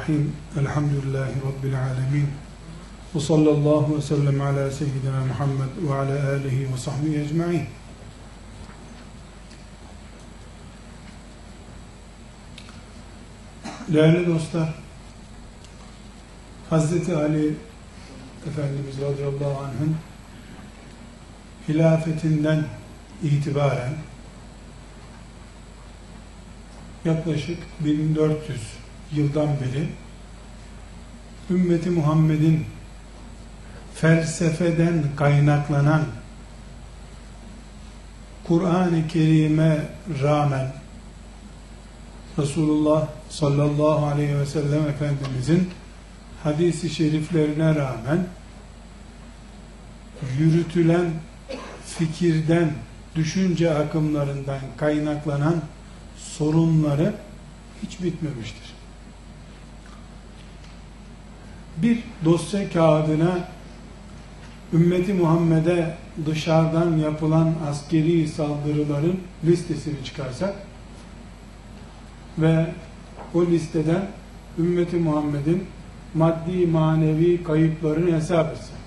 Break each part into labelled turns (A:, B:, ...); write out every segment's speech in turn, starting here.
A: Bismillahirrahmanirrahim. Elhamdülillahi Rabbil alemin. Ve sallallahu ve sellem ala seyyidina Muhammed ve ala alihi ve sahbihi ecma'in. Değerli dostlar, Hazreti Ali Efendimiz radıyallahu anh'ın hilafetinden itibaren yaklaşık 1400 yıldan beri ümmeti Muhammed'in felsefeden kaynaklanan Kur'an-ı Kerim'e rağmen Resulullah sallallahu aleyhi ve sellem Efendimizin hadisi şeriflerine rağmen yürütülen fikirden, düşünce akımlarından kaynaklanan sorunları hiç bitmemiştir. Bir dosya kağıdına ümmeti Muhammed'e dışarıdan yapılan askeri saldırıların listesini çıkarsak ve o listeden ümmeti Muhammed'in maddi manevi kayıplarını hesap etsek.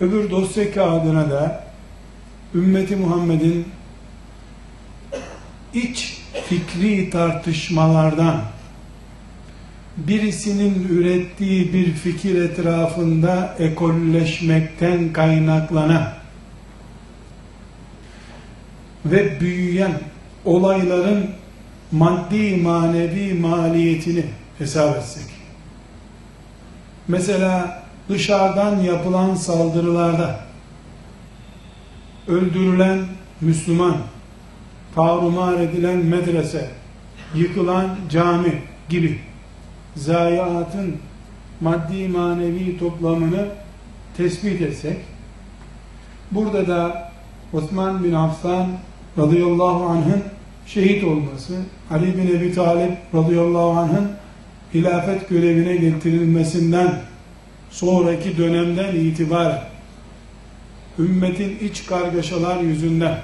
A: Öbür dosya kağıdına da ümmeti Muhammed'in iç fikri tartışmalardan birisinin ürettiği bir fikir etrafında ekolleşmekten kaynaklanan ve büyüyen olayların maddi manevi maliyetini hesap etsek. Mesela dışarıdan yapılan saldırılarda öldürülen Müslüman tarumar edilen medrese, yıkılan cami gibi zayiatın maddi manevi toplamını tespit etsek, burada da Osman bin Affan radıyallahu anh'ın şehit olması, Ali bin Ebi Talip radıyallahu anh'ın hilafet görevine getirilmesinden sonraki dönemden itibaren ümmetin iç kargaşalar yüzünden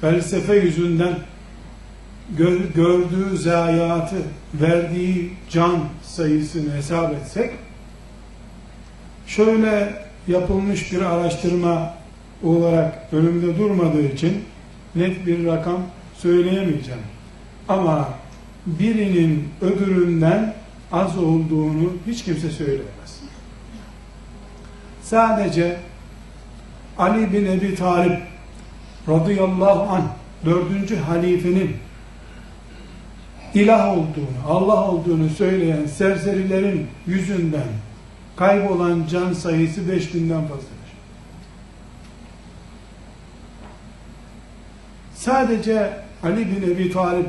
A: felsefe yüzünden gördüğü zayiatı, verdiği can sayısını hesap etsek, şöyle yapılmış bir araştırma olarak önümde durmadığı için net bir rakam söyleyemeyeceğim. Ama birinin öbüründen az olduğunu hiç kimse söyleyemez. Sadece Ali bin Ebi Talip radıyallahu anh dördüncü halifenin ilah olduğunu, Allah olduğunu söyleyen serserilerin yüzünden kaybolan can sayısı 5000'den fazladır. Sadece Ali bin Ebi Talib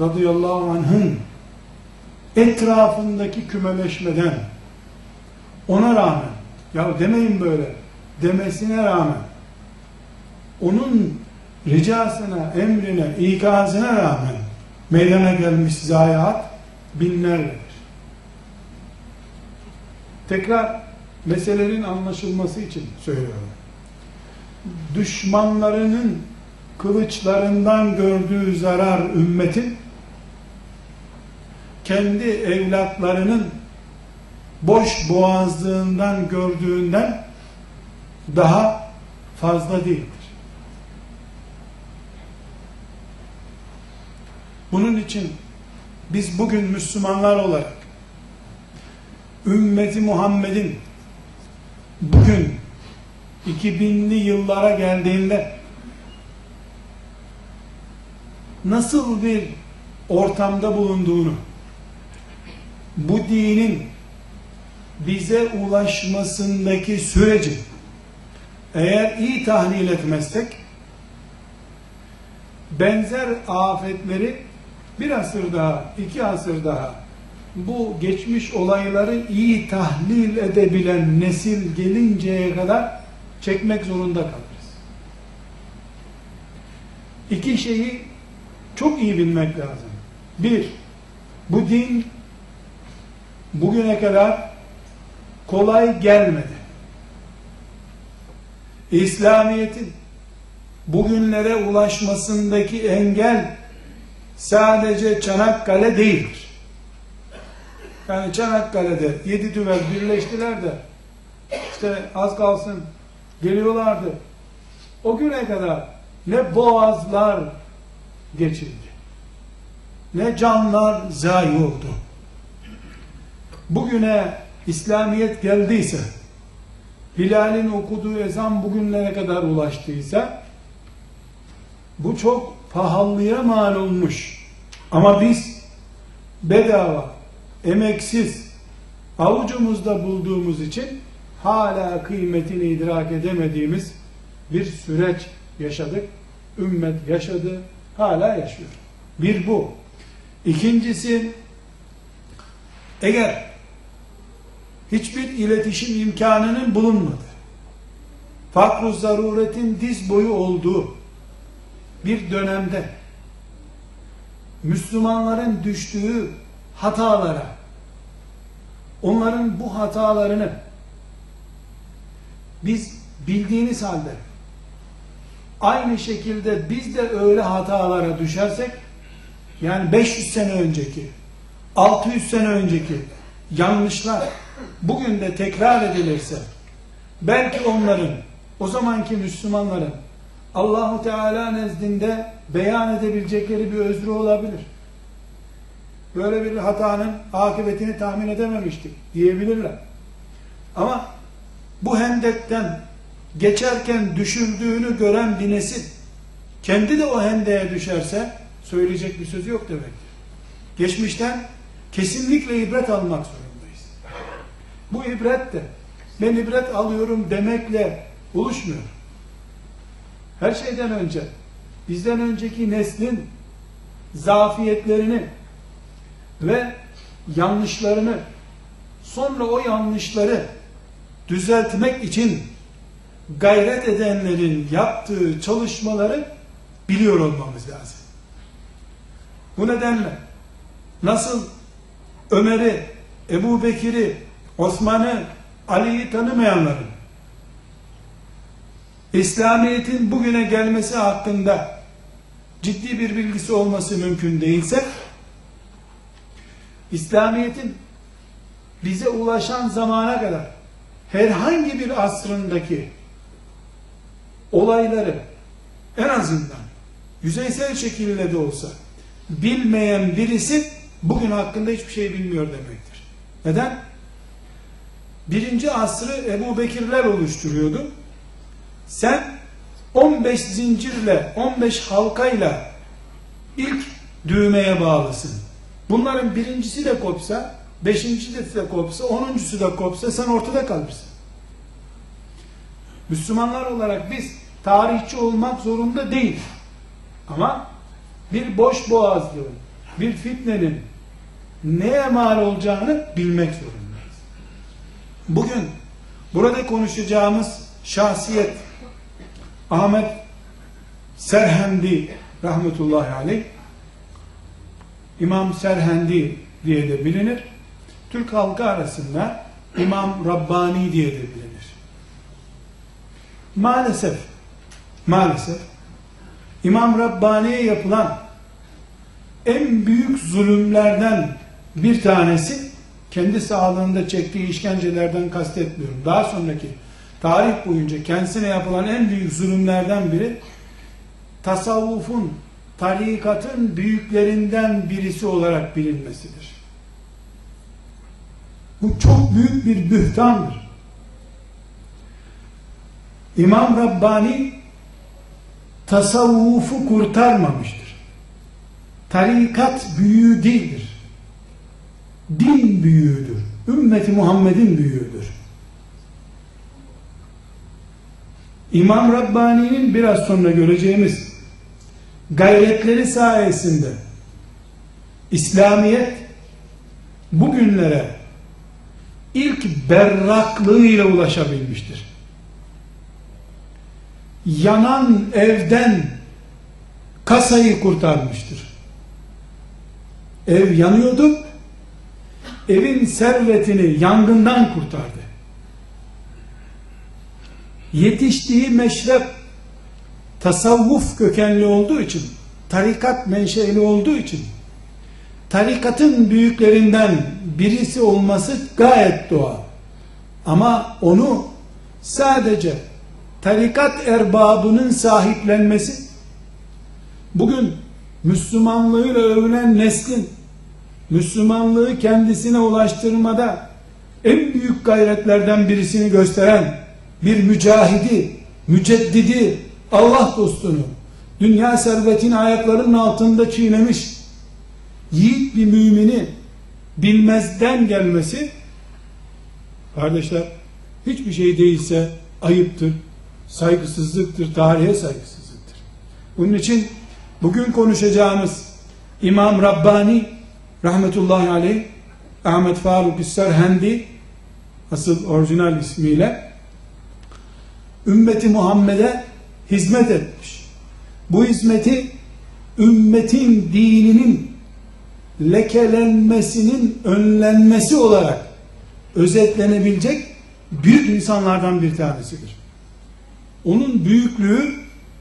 A: radıyallahu anh'ın etrafındaki kümeleşmeden ona rağmen ya demeyin böyle demesine rağmen onun ricasına, emrine, ikazına rağmen meydana gelmiş zayiat binlerledir. Tekrar meselenin anlaşılması için söylüyorum. Düşmanlarının kılıçlarından gördüğü zarar ümmetin kendi evlatlarının boş boğazlığından gördüğünden daha fazla değildir. Bunun için biz bugün Müslümanlar olarak ümmeti Muhammed'in bugün 2000'li yıllara geldiğinde nasıl bir ortamda bulunduğunu bu dinin bize ulaşmasındaki süreci eğer iyi tahlil etmezsek benzer afetleri bir asır daha, iki asır daha bu geçmiş olayları iyi tahlil edebilen nesil gelinceye kadar çekmek zorunda kalırız. İki şeyi çok iyi bilmek lazım. Bir, bu din bugüne kadar kolay gelmedi. İslamiyet'in bugünlere ulaşmasındaki engel sadece Çanakkale değildir. Yani Çanakkale'de yedi düvel birleştiler de işte az kalsın geliyorlardı. O güne kadar ne boğazlar geçildi. Ne canlar zayi oldu. Bugüne İslamiyet geldiyse, Bilal'in okuduğu ezan bugünlere kadar ulaştıysa, bu çok pahalıya mal olmuş. Ama biz bedava, emeksiz, avucumuzda bulduğumuz için hala kıymetini idrak edemediğimiz bir süreç yaşadık. Ümmet yaşadı, hala yaşıyor. Bir bu. İkincisi, eğer hiçbir iletişim imkanının bulunmadı, fakru zaruretin diz boyu olduğu bir dönemde Müslümanların düştüğü hatalara, onların bu hatalarını biz bildiğiniz halde aynı şekilde biz de öyle hatalara düşersek yani 500 sene önceki 600 sene önceki yanlışlar bugün de tekrar edilirse belki onların o zamanki Müslümanların Allahu Teala nezdinde beyan edebilecekleri bir özrü olabilir. Böyle bir hatanın akıbetini tahmin edememiştik diyebilirler. Ama bu hendekten geçerken düşürdüğünü gören bir nesil kendi de o hendeğe düşerse söyleyecek bir söz yok demektir. Geçmişten kesinlikle ibret almak zorundayız. Bu ibret de ben ibret alıyorum demekle oluşmuyor. Her şeyden önce bizden önceki neslin zafiyetlerini ve yanlışlarını sonra o yanlışları düzeltmek için gayret edenlerin yaptığı çalışmaları biliyor olmamız lazım. Bu nedenle nasıl Ömer'i, Ebu Bekir'i, Osman'ı, Ali'yi tanımayanların İslamiyet'in bugüne gelmesi hakkında ciddi bir bilgisi olması mümkün değilse İslamiyet'in bize ulaşan zamana kadar herhangi bir asrındaki olayları en azından yüzeysel şekilde de olsa bilmeyen birisi bugün hakkında hiçbir şey bilmiyor demektir. Neden? Birinci asrı Ebu Bekirler oluşturuyordu. Sen 15 zincirle, 15 halkayla ilk düğmeye bağlısın. Bunların birincisi de kopsa, beşincisi de kopsa, onuncusu da kopsa sen ortada kalırsın. Müslümanlar olarak biz tarihçi olmak zorunda değil. Ama bir boş boğazlığın, bir fitnenin neye mal olacağını bilmek zorundayız. Bugün burada konuşacağımız şahsiyet Ahmet Serhendi rahmetullahi aleyh İmam Serhendi diye de bilinir. Türk halkı arasında İmam Rabbani diye de bilinir. Maalesef maalesef İmam Rabbani'ye yapılan en büyük zulümlerden bir tanesi kendi sağlığında çektiği işkencelerden kastetmiyorum. Daha sonraki tarih boyunca kendisine yapılan en büyük zulümlerden biri tasavvufun, tarikatın büyüklerinden birisi olarak bilinmesidir. Bu çok büyük bir bühtandır. İmam Rabbani tasavvufu kurtarmamıştır. Tarikat büyüğü değildir. Din büyüğüdür. Ümmeti Muhammed'in büyüğüdür. İmam Rabbani'nin biraz sonra göreceğimiz gayretleri sayesinde İslamiyet bugünlere ilk berraklığıyla ulaşabilmiştir. Yanan evden kasayı kurtarmıştır. Ev yanıyordu, evin servetini yangından kurtardı yetiştiği meşrep tasavvuf kökenli olduğu için, tarikat menşeli olduğu için tarikatın büyüklerinden birisi olması gayet doğal. Ama onu sadece tarikat erbabının sahiplenmesi bugün Müslümanlığıyla övünen neslin Müslümanlığı kendisine ulaştırmada en büyük gayretlerden birisini gösteren bir mücahidi, müceddidi, Allah dostunu, dünya servetini ayaklarının altında çiğnemiş, yiğit bir mümini bilmezden gelmesi, kardeşler, hiçbir şey değilse ayıptır, saygısızlıktır, tarihe saygısızlıktır. Bunun için bugün konuşacağımız İmam Rabbani rahmetullahi aleyh Ahmet Faruk Serhendi asıl orijinal ismiyle ümmeti Muhammed'e hizmet etmiş. Bu hizmeti ümmetin dininin lekelenmesinin önlenmesi olarak özetlenebilecek büyük insanlardan bir tanesidir. Onun büyüklüğü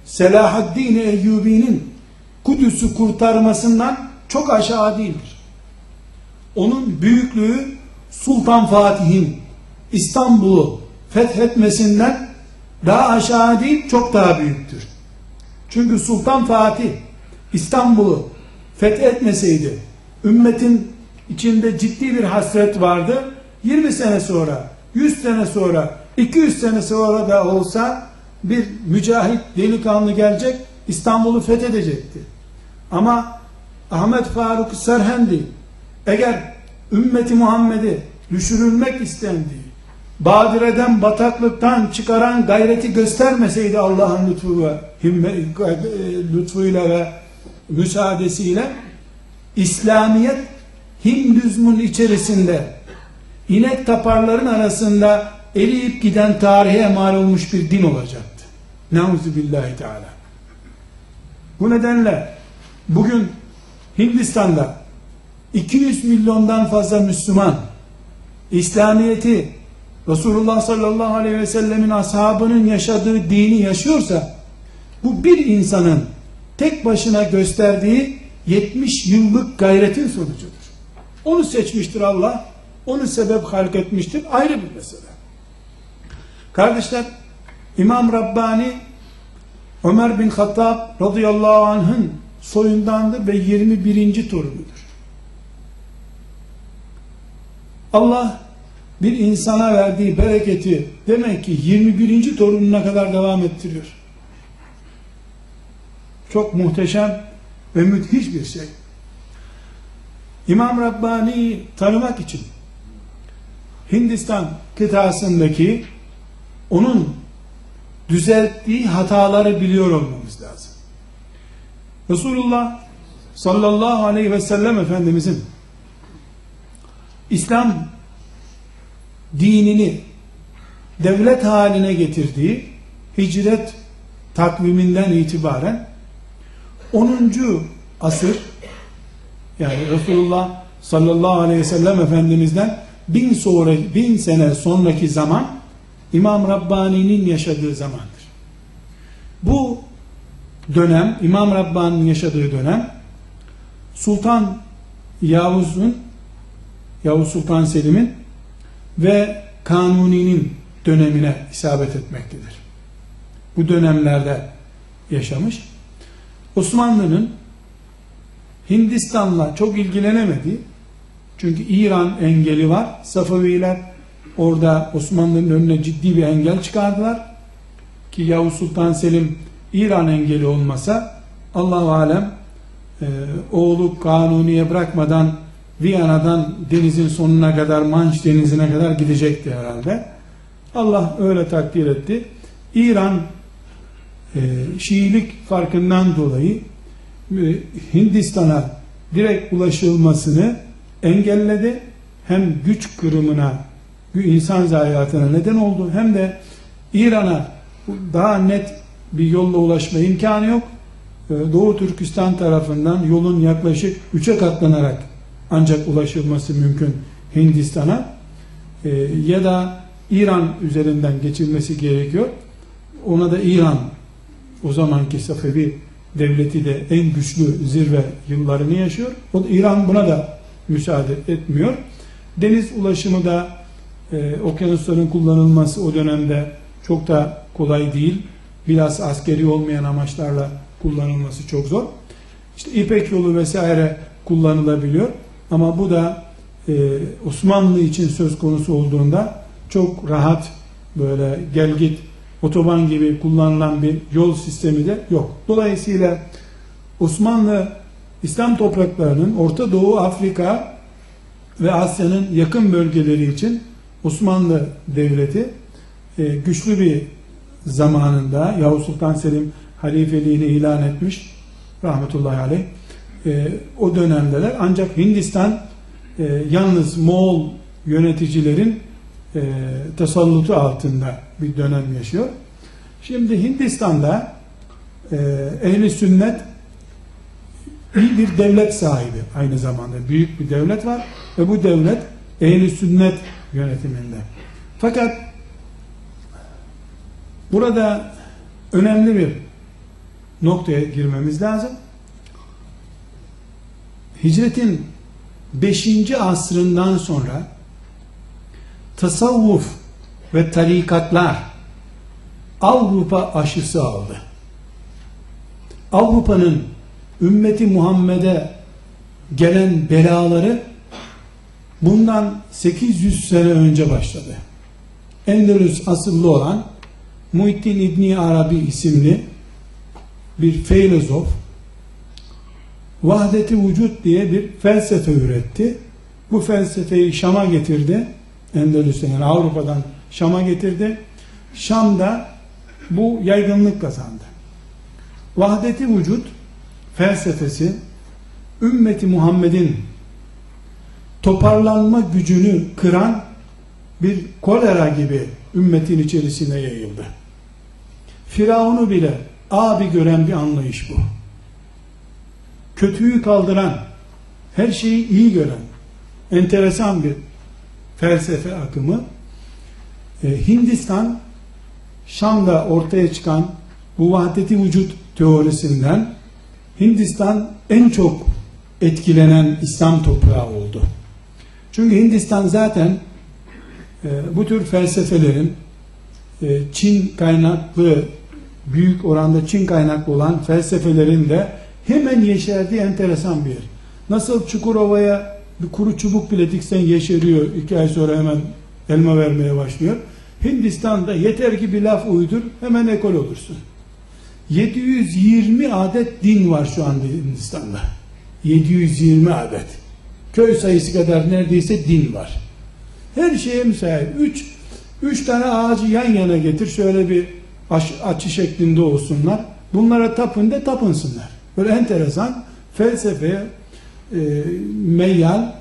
A: Selahaddin Eyyubi'nin Kudüs'ü kurtarmasından çok aşağı değildir. Onun büyüklüğü Sultan Fatih'in İstanbul'u fethetmesinden daha aşağı değil çok daha büyüktür. Çünkü Sultan Fatih İstanbul'u fethetmeseydi ümmetin içinde ciddi bir hasret vardı. 20 sene sonra, 100 sene sonra, 200 sene sonra da olsa bir mücahit delikanlı gelecek İstanbul'u fethedecekti. Ama Ahmet Faruk Serhendi eğer ümmeti Muhammed'i düşürülmek istendiği Badire'den bataklıktan çıkaran gayreti göstermeseydi Allah'ın lütfuyla, lütfuyla ve müsaadesiyle İslamiyet Hindüzmün içerisinde inek taparların arasında eriyip giden tarihe mal olmuş bir din olacaktı. Nauzu billahi teala. Bu nedenle bugün Hindistan'da 200 milyondan fazla Müslüman İslamiyeti Resulullah sallallahu aleyhi ve sellemin ashabının yaşadığı dini yaşıyorsa bu bir insanın tek başına gösterdiği 70 yıllık gayretin sonucudur. Onu seçmiştir Allah. Onu sebep halk etmiştir. Ayrı bir mesele. Kardeşler İmam Rabbani Ömer bin Hattab radıyallahu anh'ın soyundandır ve 21. torunudur. Allah bir insana verdiği bereketi demek ki 21. torununa kadar devam ettiriyor. Çok muhteşem ve müthiş bir şey. İmam Rabbani'yi tanımak için Hindistan kıtasındaki onun düzelttiği hataları biliyor olmamız lazım. Resulullah sallallahu aleyhi ve sellem Efendimizin İslam dinini devlet haline getirdiği hicret takviminden itibaren 10. asır yani Resulullah sallallahu aleyhi ve sellem Efendimiz'den bin sonra bin sene sonraki zaman İmam Rabbani'nin yaşadığı zamandır. Bu dönem İmam Rabbani'nin yaşadığı dönem Sultan Yavuz'un Yavuz Sultan Selim'in ve Kanuni'nin dönemine isabet etmektedir. Bu dönemlerde yaşamış. Osmanlı'nın Hindistan'la çok ilgilenemedi. Çünkü İran engeli var. Safaviler orada Osmanlı'nın önüne ciddi bir engel çıkardılar. Ki Yavuz Sultan Selim İran engeli olmasa Allahu alem e, oğlu Kanuni'ye bırakmadan Viyana'dan denizin sonuna kadar Manş denizine kadar gidecekti herhalde. Allah öyle takdir etti. İran e, Şiilik farkından dolayı e, Hindistan'a direkt ulaşılmasını engelledi. Hem güç kırımına, insan zayiatına neden oldu. Hem de İran'a daha net bir yolla ulaşma imkanı yok. E, Doğu Türkistan tarafından yolun yaklaşık üçe katlanarak ancak ulaşılması mümkün Hindistan'a e, ya da İran üzerinden geçilmesi gerekiyor. Ona da İran o zamanki Safevi devleti de en güçlü zirve yıllarını yaşıyor. O da İran buna da müsaade etmiyor. Deniz ulaşımı da e, okyanusların kullanılması o dönemde çok da kolay değil. Biraz askeri olmayan amaçlarla kullanılması çok zor. İşte İpek yolu vesaire kullanılabiliyor. Ama bu da e, Osmanlı için söz konusu olduğunda çok rahat böyle gel git otoban gibi kullanılan bir yol sistemi de yok. Dolayısıyla Osmanlı İslam topraklarının Orta Doğu, Afrika ve Asya'nın yakın bölgeleri için Osmanlı Devleti e, güçlü bir zamanında Yavuz Sultan Selim halifeliğini ilan etmiş rahmetullahi aleyh. E, o dönemdeler ancak Hindistan e, yalnız Moğol yöneticilerin e, tasallutu altında bir dönem yaşıyor. Şimdi Hindistan'da e, ehli sünnet iyi bir devlet sahibi aynı zamanda büyük bir devlet var ve bu devlet ehli sünnet yönetiminde. Fakat burada önemli bir noktaya girmemiz lazım. Hicretin 5. asrından sonra tasavvuf ve tarikatlar Avrupa aşısı aldı. Avrupa'nın ümmeti Muhammed'e gelen belaları bundan 800 sene önce başladı. Endülüs asıllı olan Muhittin İbni Arabi isimli bir filozof vahdeti vücut diye bir felsefe üretti. Bu felsefeyi Şam'a getirdi. Endülüs'ten yani Avrupa'dan Şam'a getirdi. Şam'da bu yaygınlık kazandı. Vahdeti vücut felsefesi ümmeti Muhammed'in toparlanma gücünü kıran bir kolera gibi ümmetin içerisine yayıldı. Firavun'u bile abi gören bir anlayış bu. Kötüyü kaldıran, her şeyi iyi gören, enteresan bir felsefe akımı. Ee, Hindistan, Şam'da ortaya çıkan bu vahdeti vücut teorisinden Hindistan en çok etkilenen İslam toprağı oldu. Çünkü Hindistan zaten e, bu tür felsefelerin e, Çin kaynaklı büyük oranda Çin kaynaklı olan felsefelerin de hemen yeşerdiği enteresan bir yer. Nasıl Çukurova'ya bir kuru çubuk bile diksen yeşeriyor, iki ay sonra hemen elma vermeye başlıyor. Hindistan'da yeter ki bir laf uydur, hemen ekol olursun. 720 adet din var şu anda Hindistan'da. 720 adet. Köy sayısı kadar neredeyse din var. Her şeye müsait. 3 3 tane ağacı yan yana getir şöyle bir aç, açı şeklinde olsunlar. Bunlara tapın da tapınsınlar. Böyle enteresan felsefeye e, meyyal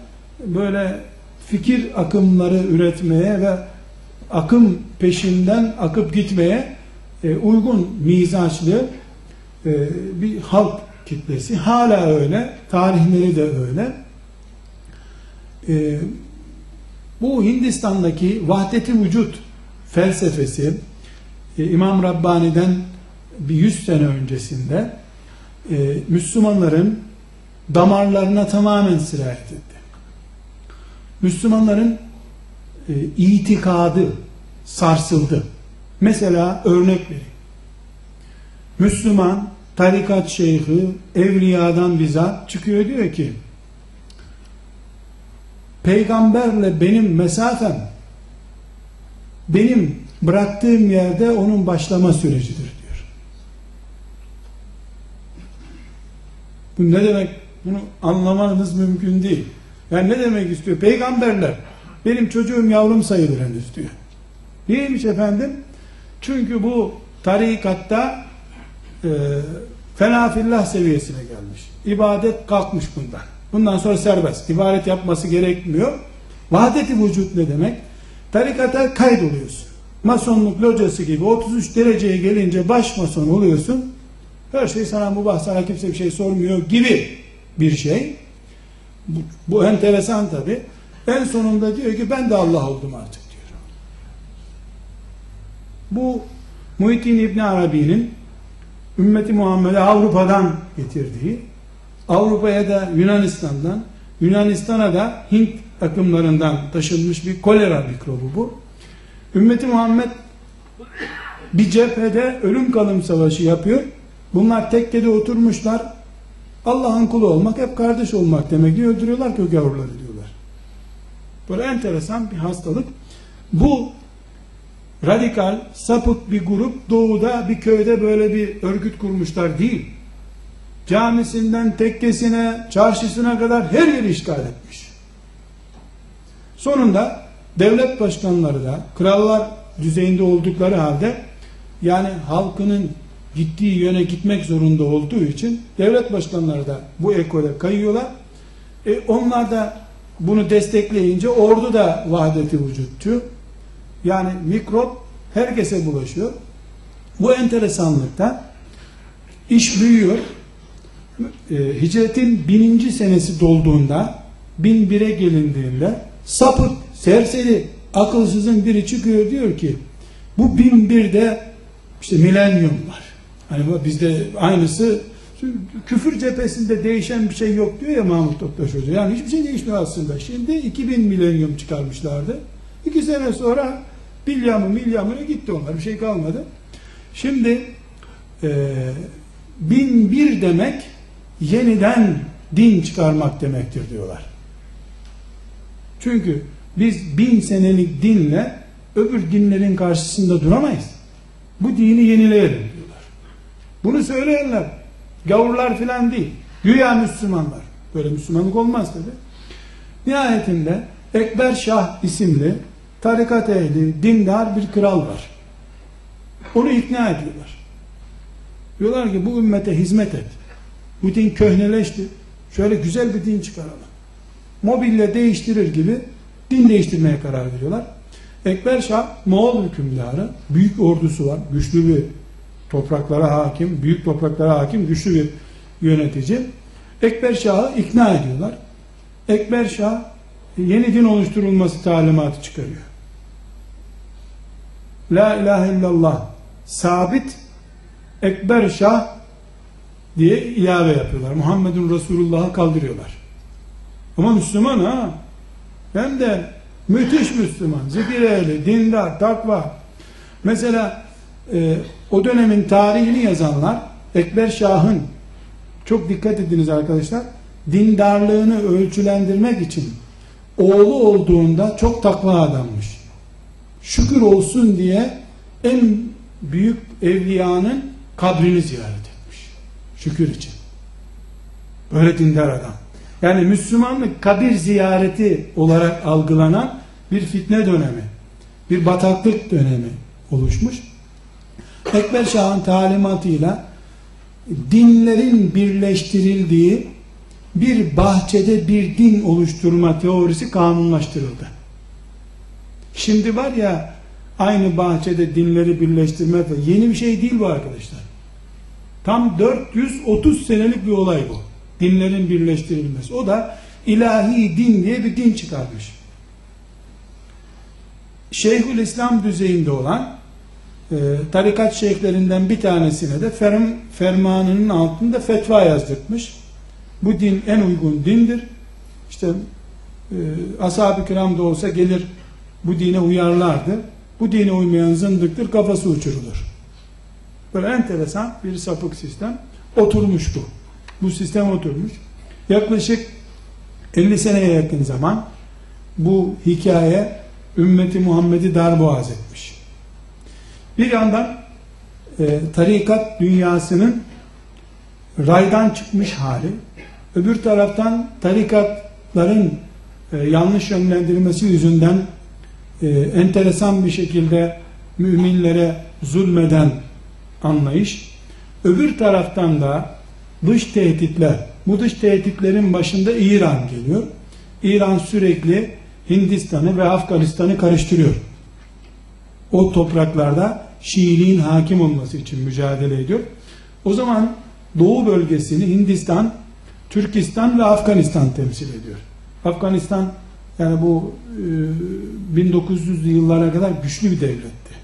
A: böyle fikir akımları üretmeye ve akım peşinden akıp gitmeye e, uygun mizaçlı e, bir halk kitlesi. Hala öyle. Tarihleri de öyle. E, bu Hindistan'daki vahdeti vücut felsefesi e, İmam Rabbani'den bir yüz sene öncesinde e, Müslümanların damarlarına tamamen sirayet etti. Müslümanların e, itikadı sarsıldı. Mesela örnek vereyim. Müslüman tarikat şeyhi evliyadan bizzat çıkıyor diyor ki peygamberle benim mesafem benim bıraktığım yerde onun başlama sürecidir diyor. Bu ne demek? Bunu anlamanız mümkün değil. Yani ne demek istiyor? Peygamberler benim çocuğum yavrum sayılır henüz diyor. Niyeymiş efendim? Çünkü bu tarikatta e, fenafillah seviyesine gelmiş. İbadet kalkmış bundan. Bundan sonra serbest. İbadet yapması gerekmiyor. Vahdeti vücut ne demek? Tarikata kaydoluyorsun. Masonluk locası gibi 33 dereceye gelince baş mason oluyorsun. Her şey sana mubah, sana kimse bir şey sormuyor gibi bir şey. Bu, bu enteresan tabi. En sonunda diyor ki ben de Allah oldum artık diyor. Bu Muhittin İbn Arabi'nin ümmeti Muhammed'e Avrupa'dan getirdiği, Avrupa'ya da Yunanistan'dan, Yunanistan'a da Hint akımlarından taşınmış bir kolera mikrobu bu. Ümmeti Muhammed bir cephede ölüm kalım savaşı yapıyor. Bunlar tekkede oturmuşlar. Allah'ın kulu olmak hep kardeş olmak demek diye öldürüyorlar kök yavruları diyorlar. Böyle enteresan bir hastalık. Bu radikal, sapık bir grup doğuda bir köyde böyle bir örgüt kurmuşlar değil. Camisinden tekkesine, çarşısına kadar her yeri işgal etmiş. Sonunda devlet başkanları da krallar düzeyinde oldukları halde yani halkının gittiği yöne gitmek zorunda olduğu için devlet başkanları da bu ekole kayıyorlar. E, onlar da bunu destekleyince ordu da vahdeti vücut diyor. Yani mikrop herkese bulaşıyor. Bu enteresanlıkta iş büyüyor. E, hicretin bininci senesi dolduğunda 1001'e gelindiğinde sapık, serseri, akılsızın biri çıkıyor diyor ki bu 1001'de işte milenyum var. Hani bizde aynısı küfür cephesinde değişen bir şey yok diyor ya Mahmut Toptaş Hoca. Yani hiçbir şey değişmiyor aslında. Şimdi 2000 milenyum çıkarmışlardı. İki sene sonra bilyamı milyamına gitti onlar. Bir şey kalmadı. Şimdi e, 1001 demek yeniden din çıkarmak demektir diyorlar. Çünkü biz bin senelik dinle öbür dinlerin karşısında duramayız. Bu dini yenileyelim. Bunu söyleyenler gavurlar filan değil. Güya Müslümanlar. Böyle Müslümanlık olmaz tabi. Nihayetinde Ekber Şah isimli tarikat ehli, dindar bir kral var. Onu ikna ediyorlar. Diyorlar ki bu ümmete hizmet et. Bu din köhneleşti. Şöyle güzel bir din çıkaralım. Mobilya değiştirir gibi din değiştirmeye karar veriyorlar. Ekber Şah Moğol hükümdarı, büyük ordusu var, güçlü bir topraklara hakim, büyük topraklara hakim, güçlü bir yönetici. Ekber Şah'ı ikna ediyorlar. Ekber Şah yeni din oluşturulması talimatı çıkarıyor. La ilahe illallah sabit Ekber Şah diye ilave yapıyorlar. Muhammedun Resulullah'ı kaldırıyorlar. Ama Müslüman ha. Hem de müthiş Müslüman. Zikir ehli, dindar, takva. Mesela e, o dönemin tarihini yazanlar Ekber Şah'ın çok dikkat ediniz arkadaşlar dindarlığını ölçülendirmek için oğlu olduğunda çok takva adammış. Şükür olsun diye en büyük evliyanın kabrini ziyaret etmiş. Şükür için. Böyle dindar adam. Yani Müslümanlık kabir ziyareti olarak algılanan bir fitne dönemi, bir bataklık dönemi oluşmuş. Ekber Şah'ın talimatıyla dinlerin birleştirildiği bir bahçede bir din oluşturma teorisi kanunlaştırıldı. Şimdi var ya aynı bahçede dinleri birleştirme yeni bir şey değil bu arkadaşlar. Tam 430 senelik bir olay bu. Dinlerin birleştirilmesi. O da ilahi din diye bir din çıkarmış. Şeyhül İslam düzeyinde olan e, tarikat şeyhlerinden bir tanesine de ferm, fermanının altında fetva yazdırmış. Bu din en uygun dindir. İşte e, ashab-ı kiram da olsa gelir bu dine uyarlardı. Bu dine uymayan zındıktır, kafası uçurulur. Böyle enteresan bir sapık sistem oturmuş bu. Bu sistem oturmuş. Yaklaşık 50 seneye yakın zaman bu hikaye ümmeti Muhammed'i darboğaz etmiş. Bir yandan e, tarikat dünyasının raydan çıkmış hali, öbür taraftan tarikatların e, yanlış yönlendirilmesi yüzünden e, enteresan bir şekilde müminlere zulmeden anlayış, öbür taraftan da dış tehditler, bu dış tehditlerin başında İran geliyor. İran sürekli Hindistan'ı ve Afganistan'ı karıştırıyor. O topraklarda Şiiliğin hakim olması için mücadele ediyor. O zaman Doğu bölgesini Hindistan, Türkistan ve Afganistan temsil ediyor. Afganistan yani bu e, 1900'lü yıllara kadar güçlü bir devletti.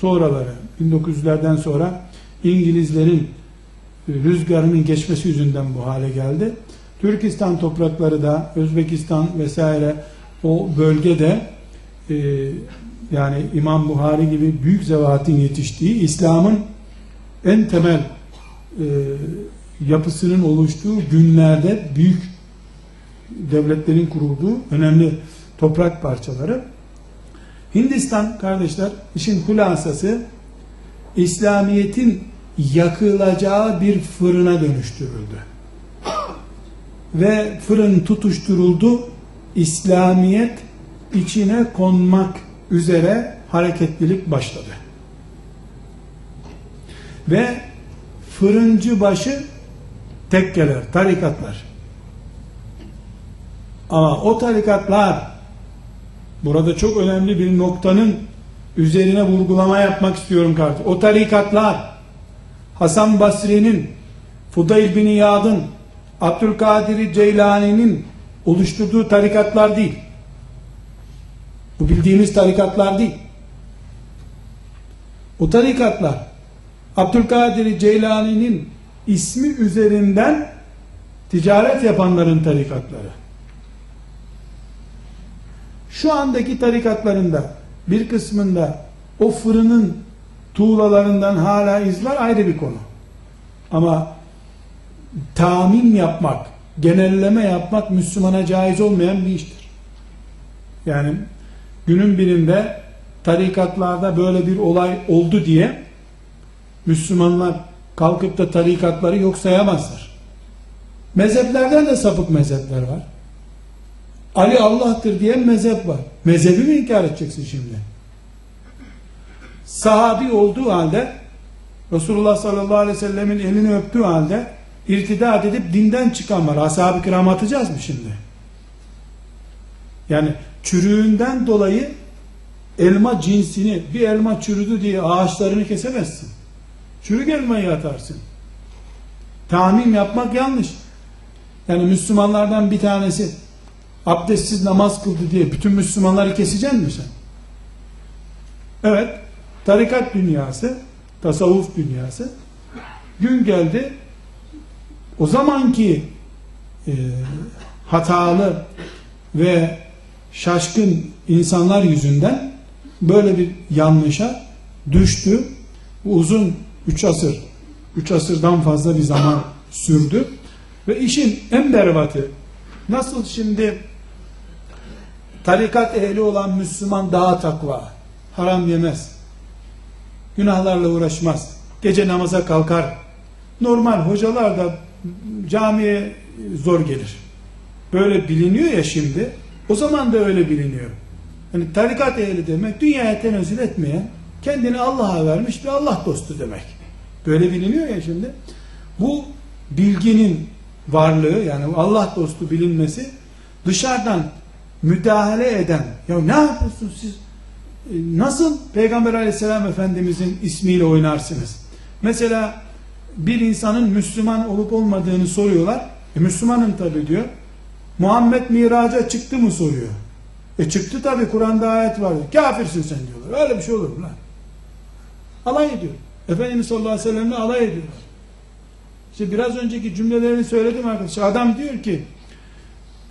A: Sonraları 1900'lerden sonra İngilizlerin e, rüzgarının geçmesi yüzünden bu hale geldi. Türkistan toprakları da Özbekistan vesaire o bölgede e, yani İmam Buhari gibi büyük zevatin yetiştiği İslam'ın en temel e, yapısının oluştuğu günlerde büyük devletlerin kurulduğu önemli toprak parçaları. Hindistan kardeşler işin hulasası İslamiyet'in yakılacağı bir fırına dönüştürüldü. Ve fırın tutuşturuldu. İslamiyet içine konmak üzere hareketlilik başladı. Ve fırıncı başı tekkeler, tarikatlar. Ama o tarikatlar burada çok önemli bir noktanın üzerine vurgulama yapmak istiyorum kardeşim. O tarikatlar Hasan Basri'nin, Fudayl bin İyad'ın, Abdülkadir Ceylani'nin oluşturduğu tarikatlar değil. Bu bildiğimiz tarikatlar değil. O tarikatlar Abdülkadir Ceylani'nin ismi üzerinden ticaret yapanların tarikatları. Şu andaki tarikatlarında bir kısmında o fırının tuğlalarından hala izler ayrı bir konu. Ama tamim yapmak, genelleme yapmak Müslümana caiz olmayan bir iştir. Yani günün birinde tarikatlarda böyle bir olay oldu diye Müslümanlar kalkıp da tarikatları yok sayamazlar. Mezheplerden de sapık mezhepler var. Ali Allah'tır diyen mezhep var. Mezhebi mi inkar edeceksin şimdi? Sahabi olduğu halde Resulullah sallallahu aleyhi ve sellemin elini öptüğü halde irtidat edip dinden çıkan var. Ashab-ı kiram atacağız mı şimdi? Yani çürüğünden dolayı elma cinsini bir elma çürüdü diye ağaçlarını kesemezsin. Çürük elmayı atarsın. Tamim yapmak yanlış. Yani Müslümanlardan bir tanesi abdestsiz namaz kıldı diye bütün Müslümanları keseceksin mi sen? Evet, tarikat dünyası, tasavvuf dünyası gün geldi o zamanki e, hatalı ve şaşkın insanlar yüzünden böyle bir yanlışa düştü. Bu uzun 3 asır, 3 asırdan fazla bir zaman sürdü. Ve işin en berbatı nasıl şimdi tarikat ehli olan Müslüman daha takva, haram yemez, günahlarla uğraşmaz, gece namaza kalkar, normal hocalar da camiye zor gelir. Böyle biliniyor ya şimdi, o zaman da öyle biliniyor. Yani tarikat ehli demek dünyaya tenezzül etmeyen, kendini Allah'a vermiş bir Allah dostu demek. Böyle biliniyor ya şimdi. Bu bilginin varlığı yani Allah dostu bilinmesi dışarıdan müdahale eden ya ne yapıyorsunuz siz e, nasıl Peygamber aleyhisselam efendimizin ismiyle oynarsınız mesela bir insanın Müslüman olup olmadığını soruyorlar e, Müslümanım tabi diyor Muhammed miraca çıktı mı soruyor. E çıktı tabi Kur'an'da ayet var. Kafirsin sen diyorlar. Öyle bir şey olur mu lan? Alay ediyor. Efendimiz sallallahu aleyhi ve sellemle alay ediyorlar. İşte biraz önceki cümlelerini söyledim arkadaşlar. Adam diyor ki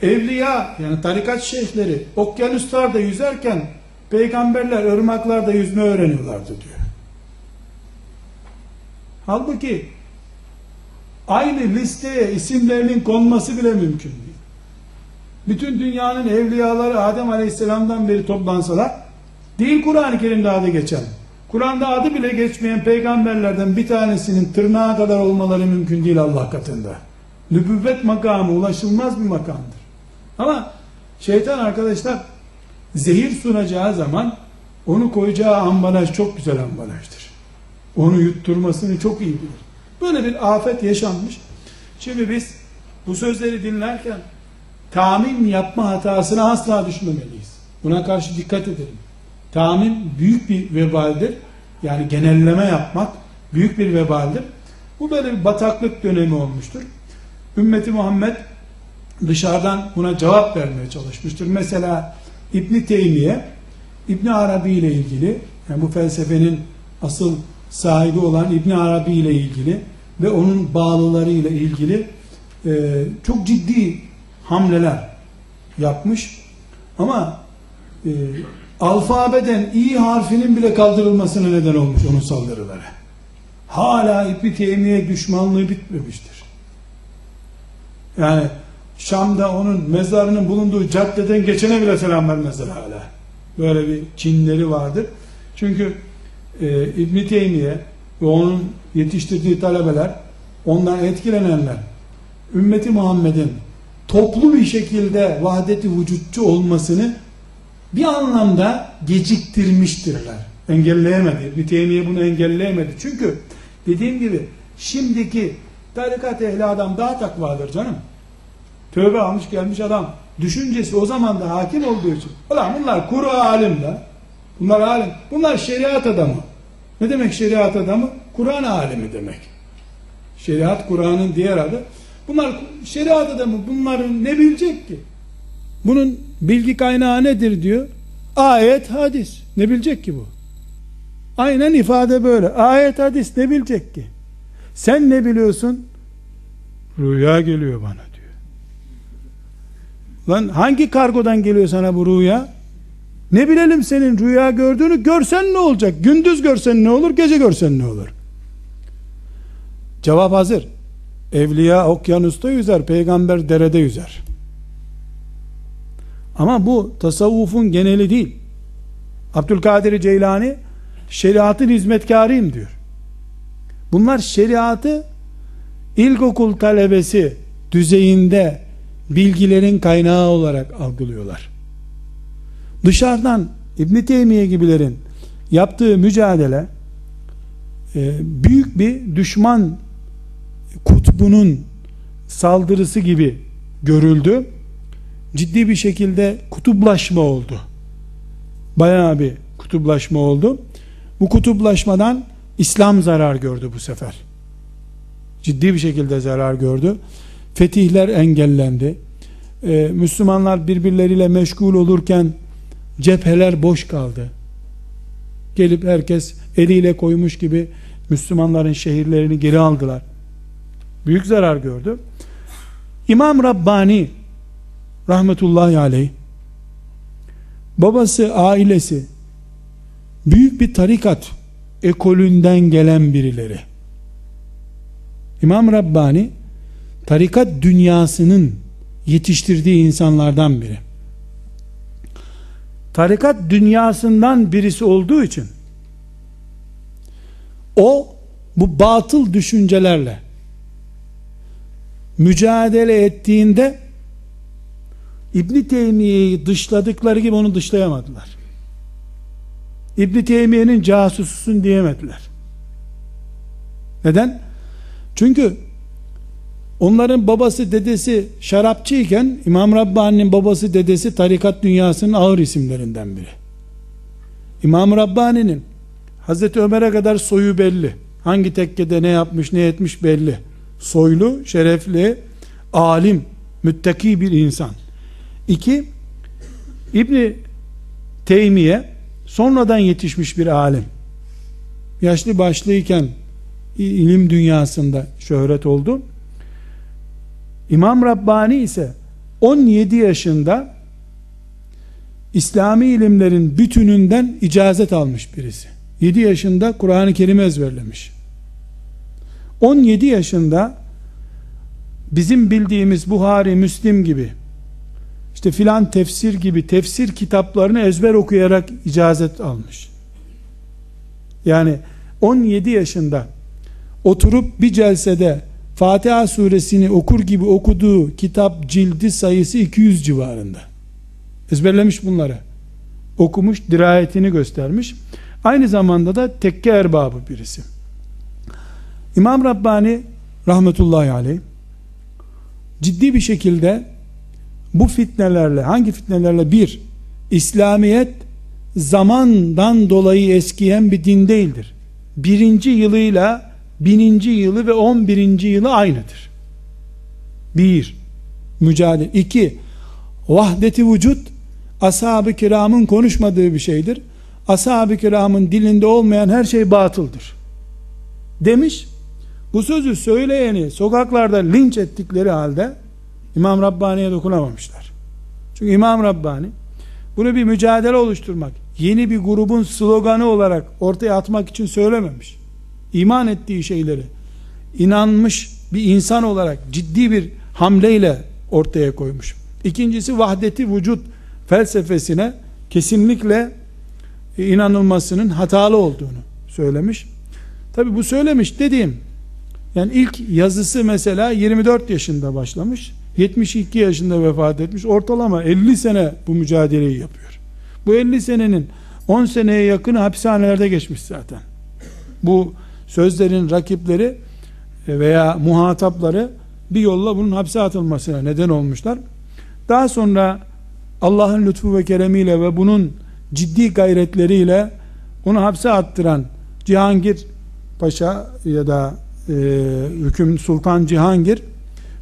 A: evliya yani tarikat şeyhleri okyanuslarda yüzerken peygamberler ırmaklarda yüzme öğreniyorlardı diyor. Halbuki aynı listeye isimlerinin konması bile mümkün. Bütün dünyanın evliyaları Adem Aleyhisselam'dan beri toplansalar değil Kur'an-ı Kerim'de adı geçen Kur'an'da adı bile geçmeyen peygamberlerden bir tanesinin tırnağa kadar olmaları mümkün değil Allah katında. Nübüvvet makamı ulaşılmaz bir makamdır. Ama şeytan arkadaşlar zehir sunacağı zaman onu koyacağı ambalaj çok güzel ambalajdır. Onu yutturmasını çok iyi bilir. Böyle bir afet yaşanmış. Şimdi biz bu sözleri dinlerken tamim yapma hatasına asla düşmemeliyiz. Buna karşı dikkat edelim. Tamim büyük bir vebaldir. Yani genelleme yapmak büyük bir vebaldir. Bu böyle bir bataklık dönemi olmuştur. Ümmeti Muhammed dışarıdan buna cevap vermeye çalışmıştır. Mesela İbn Teymiye İbn Arabi ile ilgili yani bu felsefenin asıl sahibi olan İbn Arabi ile ilgili ve onun bağlıları ile ilgili e, çok ciddi hamleler yapmış. Ama e, alfabeden i harfinin bile kaldırılmasına neden olmuş onun saldırıları. Hala İbn Teymiye düşmanlığı bitmemiştir. Yani Şam'da onun mezarının bulunduğu caddeden geçene bile selam vermezler hala. Böyle bir kinleri vardır. Çünkü e, İbn Teymiye ve onun yetiştirdiği talebeler, ondan etkilenenler, ümmeti Muhammed'in toplu bir şekilde vahdeti vücutçu olmasını bir anlamda geciktirmiştirler. Engelleyemedi. İbn Teymiye bunu engelleyemedi. Çünkü dediğim gibi şimdiki tarikat ehli adam daha takvadır canım. Tövbe almış gelmiş adam. Düşüncesi o zaman da hakim olduğu için. Ulan bunlar kuru alim de. Bunlar alim. Bunlar şeriat adamı. Ne demek şeriat adamı? Kur'an alimi demek. Şeriat Kur'an'ın diğer adı. Bunlar şeriat adamı. Bunların ne bilecek ki? Bunun bilgi kaynağı nedir diyor. Ayet, hadis. Ne bilecek ki bu? Aynen ifade böyle. Ayet, hadis ne bilecek ki? Sen ne biliyorsun? Rüya geliyor bana diyor. Lan hangi kargodan geliyor sana bu rüya? Ne bilelim senin rüya gördüğünü görsen ne olacak? Gündüz görsen ne olur? Gece görsen ne olur? Cevap hazır. Evliya okyanusta yüzer, peygamber derede yüzer. Ama bu tasavvufun geneli değil. Abdülkadir Ceylani şeriatın hizmetkarıyım diyor. Bunlar şeriatı ilkokul talebesi düzeyinde bilgilerin kaynağı olarak algılıyorlar. Dışarıdan İbn Teymiye gibilerin yaptığı mücadele e, büyük bir düşman kutbunun saldırısı gibi görüldü. Ciddi bir şekilde kutuplaşma oldu. Bayağı bir kutuplaşma oldu. Bu kutuplaşmadan İslam zarar gördü bu sefer. Ciddi bir şekilde zarar gördü. Fetihler engellendi. Ee, Müslümanlar birbirleriyle meşgul olurken cepheler boş kaldı. Gelip herkes eliyle koymuş gibi Müslümanların şehirlerini geri aldılar. Büyük zarar gördü. İmam Rabbani rahmetullahi aleyh babası, ailesi büyük bir tarikat ekolünden gelen birileri. İmam Rabbani tarikat dünyasının yetiştirdiği insanlardan biri. Tarikat dünyasından birisi olduğu için o bu batıl düşüncelerle mücadele ettiğinde İbn Teymiye'yi dışladıkları gibi onu dışlayamadılar. İbn Teymiye'nin casususun diyemediler. Neden? Çünkü onların babası dedesi şarapçıyken İmam Rabbani'nin babası dedesi tarikat dünyasının ağır isimlerinden biri. İmam Rabbani'nin Hazreti Ömer'e kadar soyu belli. Hangi tekkede ne yapmış ne etmiş belli. Soylu, şerefli, alim, müttaki bir insan. İki, İbni Teymiye sonradan yetişmiş bir alim. Yaşlı başlıyken ilim dünyasında şöhret oldu. İmam Rabbani ise 17 yaşında İslami ilimlerin bütününden icazet almış birisi. 7 yaşında Kur'an-ı Kerim ezberlemiş. 17 yaşında bizim bildiğimiz Buhari, Müslim gibi işte filan tefsir gibi tefsir kitaplarını ezber okuyarak icazet almış. Yani 17 yaşında oturup bir celsede Fatiha suresini okur gibi okuduğu kitap cildi sayısı 200 civarında. Ezberlemiş bunları. Okumuş, dirayetini göstermiş. Aynı zamanda da tekke erbabı birisi. İmam Rabbani rahmetullahi aleyh ciddi bir şekilde bu fitnelerle hangi fitnelerle bir İslamiyet zamandan dolayı eskiyen bir din değildir. Birinci yılıyla bininci yılı ve on birinci yılı aynıdır. Bir, mücadele. iki vahdeti vücut ashab-ı kiramın konuşmadığı bir şeydir. Ashab-ı kiramın dilinde olmayan her şey batıldır. demiş. Bu sözü söyleyeni sokaklarda linç ettikleri halde İmam Rabbani'ye dokunamamışlar. Çünkü İmam Rabbani bunu bir mücadele oluşturmak, yeni bir grubun sloganı olarak ortaya atmak için söylememiş. İman ettiği şeyleri inanmış bir insan olarak ciddi bir hamleyle ortaya koymuş. İkincisi vahdeti vücut felsefesine kesinlikle inanılmasının hatalı olduğunu söylemiş. Tabi bu söylemiş dediğim yani ilk yazısı mesela 24 yaşında başlamış. 72 yaşında vefat etmiş. Ortalama 50 sene bu mücadeleyi yapıyor. Bu 50 senenin 10 seneye yakını hapishanelerde geçmiş zaten. Bu sözlerin rakipleri veya muhatapları bir yolla bunun hapse atılmasına neden olmuşlar. Daha sonra Allah'ın lütfu ve keremiyle ve bunun ciddi gayretleriyle onu hapse attıran Cihangir Paşa ya da e, hüküm Sultan Cihangir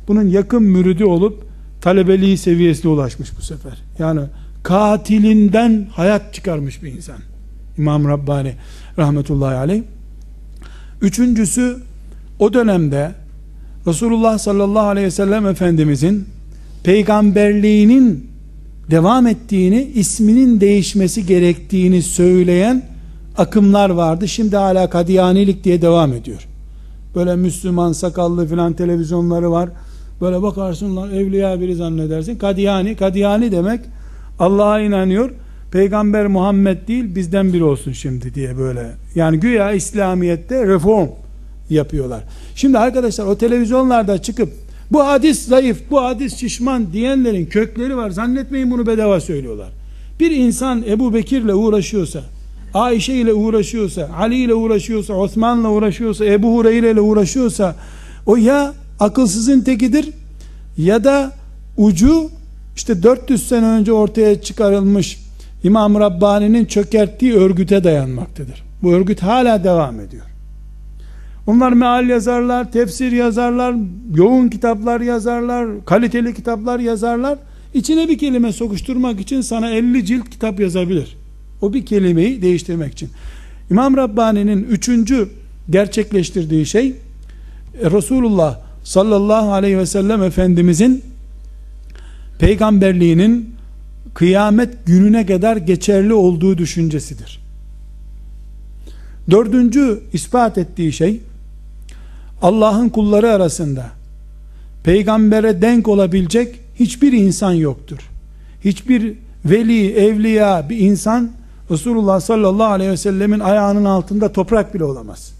A: bunun yakın müridi olup talebeliği seviyesine ulaşmış bu sefer. Yani katilinden hayat çıkarmış bir insan. İmam Rabbani rahmetullahi aleyh. Üçüncüsü o dönemde Resulullah sallallahu aleyhi ve sellem Efendimizin peygamberliğinin devam ettiğini, isminin değişmesi gerektiğini söyleyen akımlar vardı. Şimdi hala Kadiyanilik diye devam ediyor. Böyle Müslüman sakallı filan televizyonları var. Böyle bakarsın lan evliya biri zannedersin. Kadiyani, Kadiyani demek Allah'a inanıyor. Peygamber Muhammed değil bizden biri olsun şimdi diye böyle. Yani güya İslamiyet'te reform yapıyorlar. Şimdi arkadaşlar o televizyonlarda çıkıp bu hadis zayıf, bu hadis şişman diyenlerin kökleri var. Zannetmeyin bunu bedava söylüyorlar. Bir insan Ebu Bekir'le uğraşıyorsa, Ayşe ile uğraşıyorsa, Ali ile uğraşıyorsa, Osman'la uğraşıyorsa, Ebu Hureyre ile uğraşıyorsa, o ya akılsızın tekidir ya da ucu işte 400 sene önce ortaya çıkarılmış İmam Rabbani'nin çökerttiği örgüte dayanmaktadır. Bu örgüt hala devam ediyor. Onlar meal yazarlar, tefsir yazarlar, yoğun kitaplar yazarlar, kaliteli kitaplar yazarlar. İçine bir kelime sokuşturmak için sana 50 cilt kitap yazabilir. O bir kelimeyi değiştirmek için. İmam Rabbani'nin üçüncü gerçekleştirdiği şey e, Resulullah sallallahu aleyhi ve sellem Efendimizin peygamberliğinin kıyamet gününe kadar geçerli olduğu düşüncesidir. Dördüncü ispat ettiği şey Allah'ın kulları arasında peygambere denk olabilecek hiçbir insan yoktur. Hiçbir veli, evliya bir insan Resulullah sallallahu aleyhi ve sellemin ayağının altında toprak bile olamaz.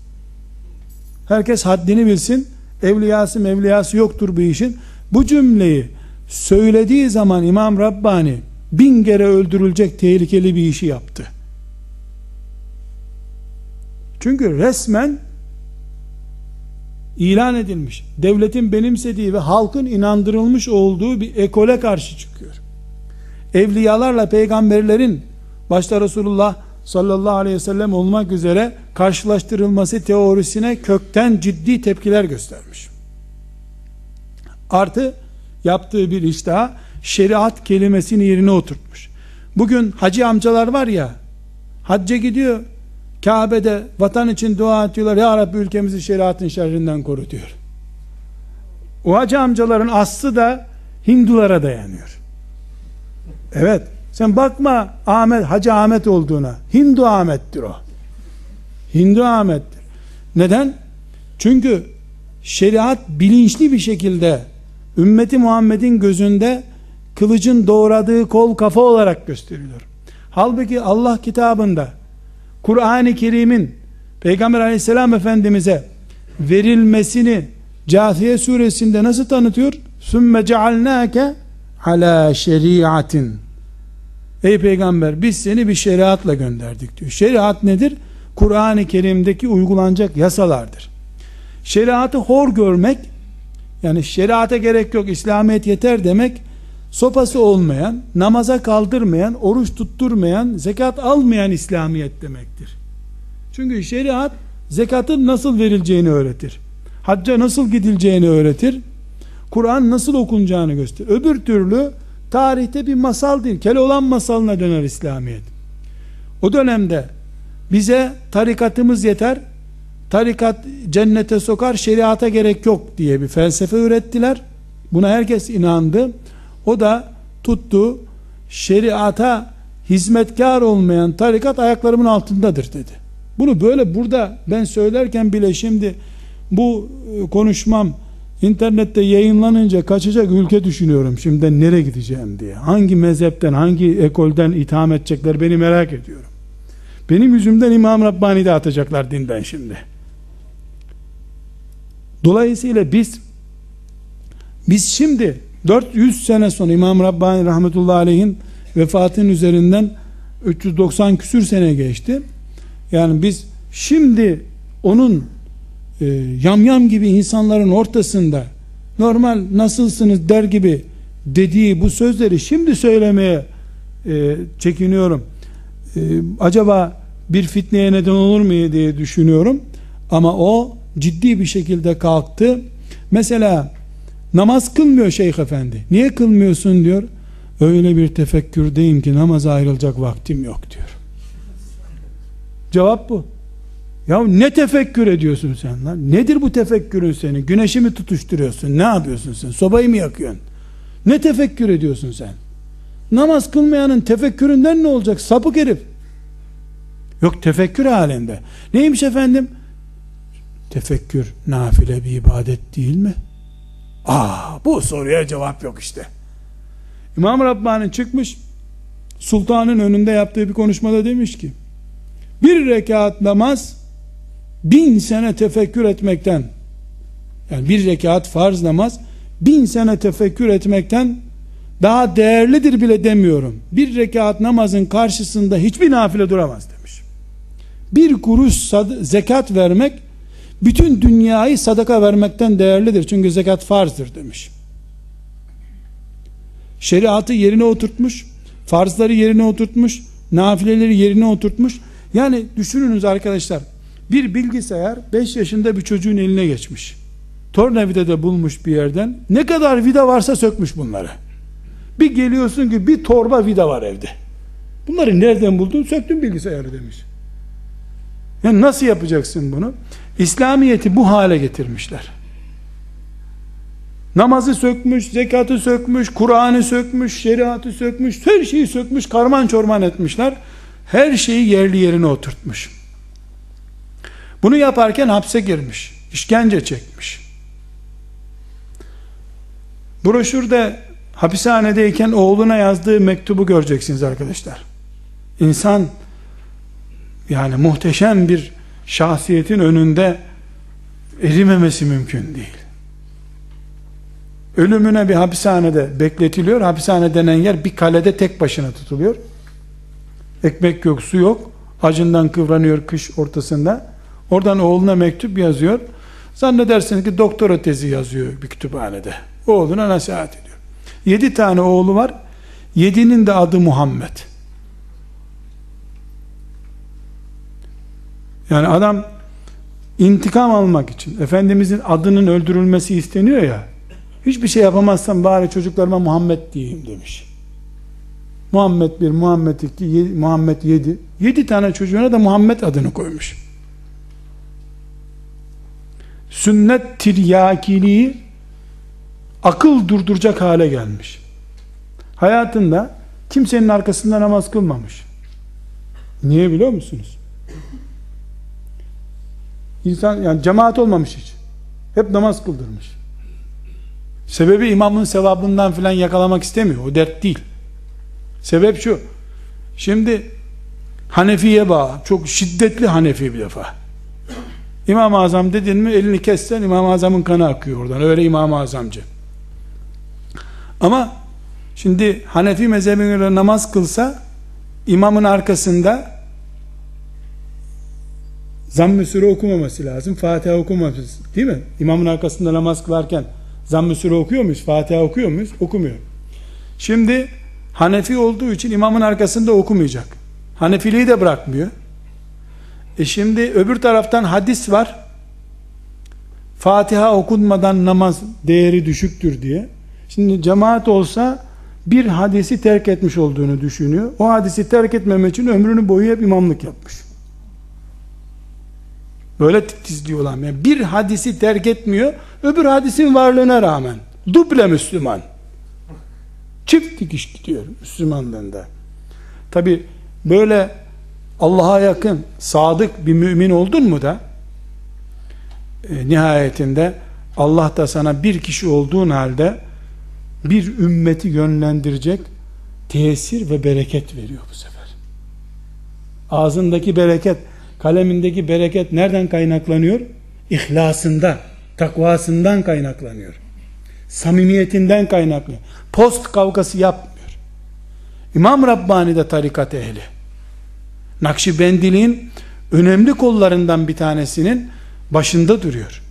A: Herkes haddini bilsin. Evliyası mevliyası yoktur bu işin. Bu cümleyi söylediği zaman İmam Rabbani bin kere öldürülecek tehlikeli bir işi yaptı. Çünkü resmen ilan edilmiş, devletin benimsediği ve halkın inandırılmış olduğu bir ekole karşı çıkıyor. Evliyalarla peygamberlerin başta Resulullah sallallahu aleyhi ve sellem olmak üzere karşılaştırılması teorisine kökten ciddi tepkiler göstermiş. Artı yaptığı bir iş daha şeriat kelimesini yerine oturtmuş. Bugün hacı amcalar var ya hacca gidiyor Kabe'de vatan için dua ediyorlar. Ya Rabbi ülkemizi şeriatın şerrinden koru diyor. O hacı amcaların aslı da Hindulara dayanıyor. Evet. Sen bakma Ahmet, Hacı Ahmet olduğuna. Hindu Ahmet'tir o. Hindu Ahmet'tir. Neden? Çünkü şeriat bilinçli bir şekilde ümmeti Muhammed'in gözünde kılıcın doğradığı kol kafa olarak gösteriliyor. Halbuki Allah kitabında Kur'an-ı Kerim'in Peygamber aleyhisselam efendimize verilmesini Câthiye suresinde nasıl tanıtıyor? Sümme cealnâke ala şeriatin Ey peygamber biz seni bir şeriatla gönderdik diyor. Şeriat nedir? Kur'an-ı Kerim'deki uygulanacak yasalardır. Şeriatı hor görmek yani şeriata gerek yok İslamiyet yeter demek sopası olmayan, namaza kaldırmayan, oruç tutturmayan, zekat almayan İslamiyet demektir. Çünkü şeriat zekatın nasıl verileceğini öğretir. Hacca nasıl gidileceğini öğretir. Kur'an nasıl okunacağını gösterir. Öbür türlü tarihte bir masal değil. Keloğlan masalına döner İslamiyet. O dönemde bize tarikatımız yeter, tarikat cennete sokar, şeriata gerek yok diye bir felsefe ürettiler. Buna herkes inandı. O da tuttu, şeriata hizmetkar olmayan tarikat ayaklarımın altındadır dedi. Bunu böyle burada ben söylerken bile şimdi bu e, konuşmam internette yayınlanınca kaçacak ülke düşünüyorum. Şimdi nereye gideceğim diye. Hangi mezhepten, hangi ekolden itham edecekler beni merak ediyorum. Benim yüzümden İmam Rabbani de atacaklar dinden şimdi. Dolayısıyla biz biz şimdi 400 sene sonra İmam Rabbani rahmetullahi aleyhin vefatının üzerinden 390 küsür sene geçti. Yani biz şimdi onun e, yamyam gibi insanların ortasında normal nasılsınız der gibi dediği bu sözleri şimdi söylemeye e, çekiniyorum. E, acaba bir fitneye neden olur mu diye düşünüyorum. Ama o ciddi bir şekilde kalktı. Mesela namaz kılmıyor şeyh efendi. Niye kılmıyorsun diyor. Öyle bir tefekkürdeyim ki namaza ayrılacak vaktim yok diyor. Cevap bu. Ya ne tefekkür ediyorsun sen lan? Nedir bu tefekkürün senin? Güneşi mi tutuşturuyorsun? Ne yapıyorsun sen? Sobayı mı yakıyorsun? Ne tefekkür ediyorsun sen? Namaz kılmayanın tefekküründen ne olacak? Sapık herif. Yok tefekkür halinde. Neymiş efendim? Tefekkür nafile bir ibadet değil mi? Aa, bu soruya cevap yok işte. İmam Rabbani çıkmış sultanın önünde yaptığı bir konuşmada demiş ki bir rekat namaz bin sene tefekkür etmekten yani bir rekat farz namaz bin sene tefekkür etmekten daha değerlidir bile demiyorum. Bir rekat namazın karşısında hiçbir nafile duramaz demiş. Bir kuruş zekat vermek bütün dünyayı sadaka vermekten değerlidir. Çünkü zekat farzdır demiş. Şeriatı yerine oturtmuş, farzları yerine oturtmuş, nafileleri yerine oturtmuş. Yani düşününüz arkadaşlar, bir bilgisayar 5 yaşında bir çocuğun eline geçmiş. Tornavida da bulmuş bir yerden. Ne kadar vida varsa sökmüş bunları. Bir geliyorsun ki bir torba vida var evde. Bunları nereden buldun? Söktüm bilgisayarı demiş. Yani nasıl yapacaksın bunu? İslamiyeti bu hale getirmişler. Namazı sökmüş, zekatı sökmüş, Kur'an'ı sökmüş, şeriatı sökmüş, her şeyi sökmüş, karman çorman etmişler. Her şeyi yerli yerine oturtmuş. Bunu yaparken hapse girmiş, işkence çekmiş. Broşürde hapishanedeyken oğluna yazdığı mektubu göreceksiniz arkadaşlar. İnsan yani muhteşem bir şahsiyetin önünde erimemesi mümkün değil. Ölümüne bir hapishanede bekletiliyor. Hapishane denen yer bir kalede tek başına tutuluyor. Ekmek yok, su yok. Acından kıvranıyor kış ortasında. Oradan oğluna mektup yazıyor. Zannedersiniz ki doktora tezi yazıyor bir kütüphanede. Oğluna nasihat ediyor. Yedi tane oğlu var. Yedinin de adı Muhammed. Yani adam intikam almak için Efendimizin adının öldürülmesi isteniyor ya hiçbir şey yapamazsam bari çocuklarıma Muhammed diyeyim demiş. Muhammed bir, Muhammed iki, Muhammed yedi. Yedi tane çocuğuna da Muhammed adını koymuş. Sünnet tiryakiliği akıl durduracak hale gelmiş. Hayatında kimsenin arkasında namaz kılmamış. Niye biliyor musunuz? İnsan yani cemaat olmamış hiç. Hep namaz kıldırmış. Sebebi imamın sevabından filan yakalamak istemiyor. O dert değil. Sebep şu. Şimdi Hanefi'ye bağlı. Çok şiddetli Hanefi bir defa. İmam-ı Azam dedin mi elini kessen İmam-ı Azam'ın kanı akıyor oradan. Öyle İmam-ı Azamcı. Ama şimdi Hanefi mezhebine göre namaz kılsa imamın arkasında zamm-ı süre okumaması lazım. Fatiha okumaması değil mi? İmamın arkasında namaz kılarken zamm-ı süre okuyor muyuz? Fatiha okuyor muyuz? Okumuyor. Şimdi Hanefi olduğu için imamın arkasında okumayacak. Hanefiliği de bırakmıyor. E şimdi öbür taraftan hadis var. Fatiha okunmadan namaz değeri düşüktür diye. Şimdi cemaat olsa bir hadisi terk etmiş olduğunu düşünüyor. O hadisi terk etmemek için ömrünü boyu hep imamlık yapmış. Böyle titizliyorlar. Yani bir hadisi terk etmiyor, öbür hadisin varlığına rağmen. Duble Müslüman. Çift dikiş gidiyor Müslümanlığında. Tabi böyle Allah'a yakın, sadık bir mümin oldun mu da e, nihayetinde Allah da sana bir kişi olduğun halde bir ümmeti yönlendirecek tesir ve bereket veriyor bu sefer. Ağzındaki bereket, kalemindeki bereket nereden kaynaklanıyor? İhlasında, takvasından kaynaklanıyor. Samimiyetinden kaynaklanıyor. Post kavgası yapmıyor. İmam Rabbani de tarikat ehli. Nakşibendiliğin önemli kollarından bir tanesinin başında duruyor.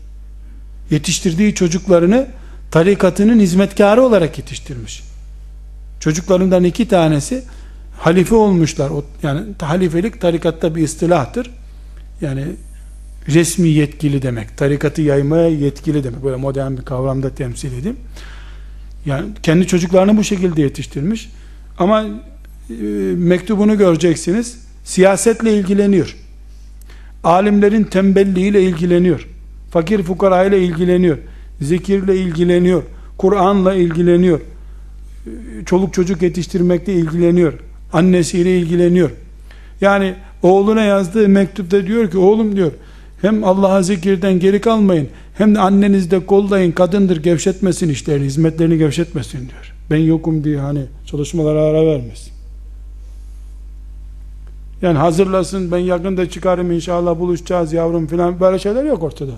A: Yetiştirdiği çocuklarını tarikatının hizmetkarı olarak yetiştirmiş. Çocuklarından iki tanesi halife olmuşlar. Yani halifelik tarikatta bir istilahtır. Yani resmi yetkili demek. Tarikatı yaymaya yetkili demek. Böyle modern bir kavramda temsil edeyim. Yani kendi çocuklarını bu şekilde yetiştirmiş. Ama e, mektubunu göreceksiniz. Siyasetle ilgileniyor. Alimlerin tembelliğiyle ilgileniyor. Fakir fukara ile ilgileniyor. Zikirle ilgileniyor. Kur'an'la ilgileniyor. Çoluk çocuk yetiştirmekle ilgileniyor. Annesiyle ilgileniyor. Yani oğluna yazdığı mektupta diyor ki oğlum diyor hem Allah'a zikirden geri kalmayın hem de anneniz de kollayın kadındır gevşetmesin işlerini hizmetlerini gevşetmesin diyor. Ben yokum diye hani çalışmalara ara vermesin. Yani hazırlasın ben yakında çıkarım inşallah buluşacağız yavrum filan böyle şeyler yok ortada.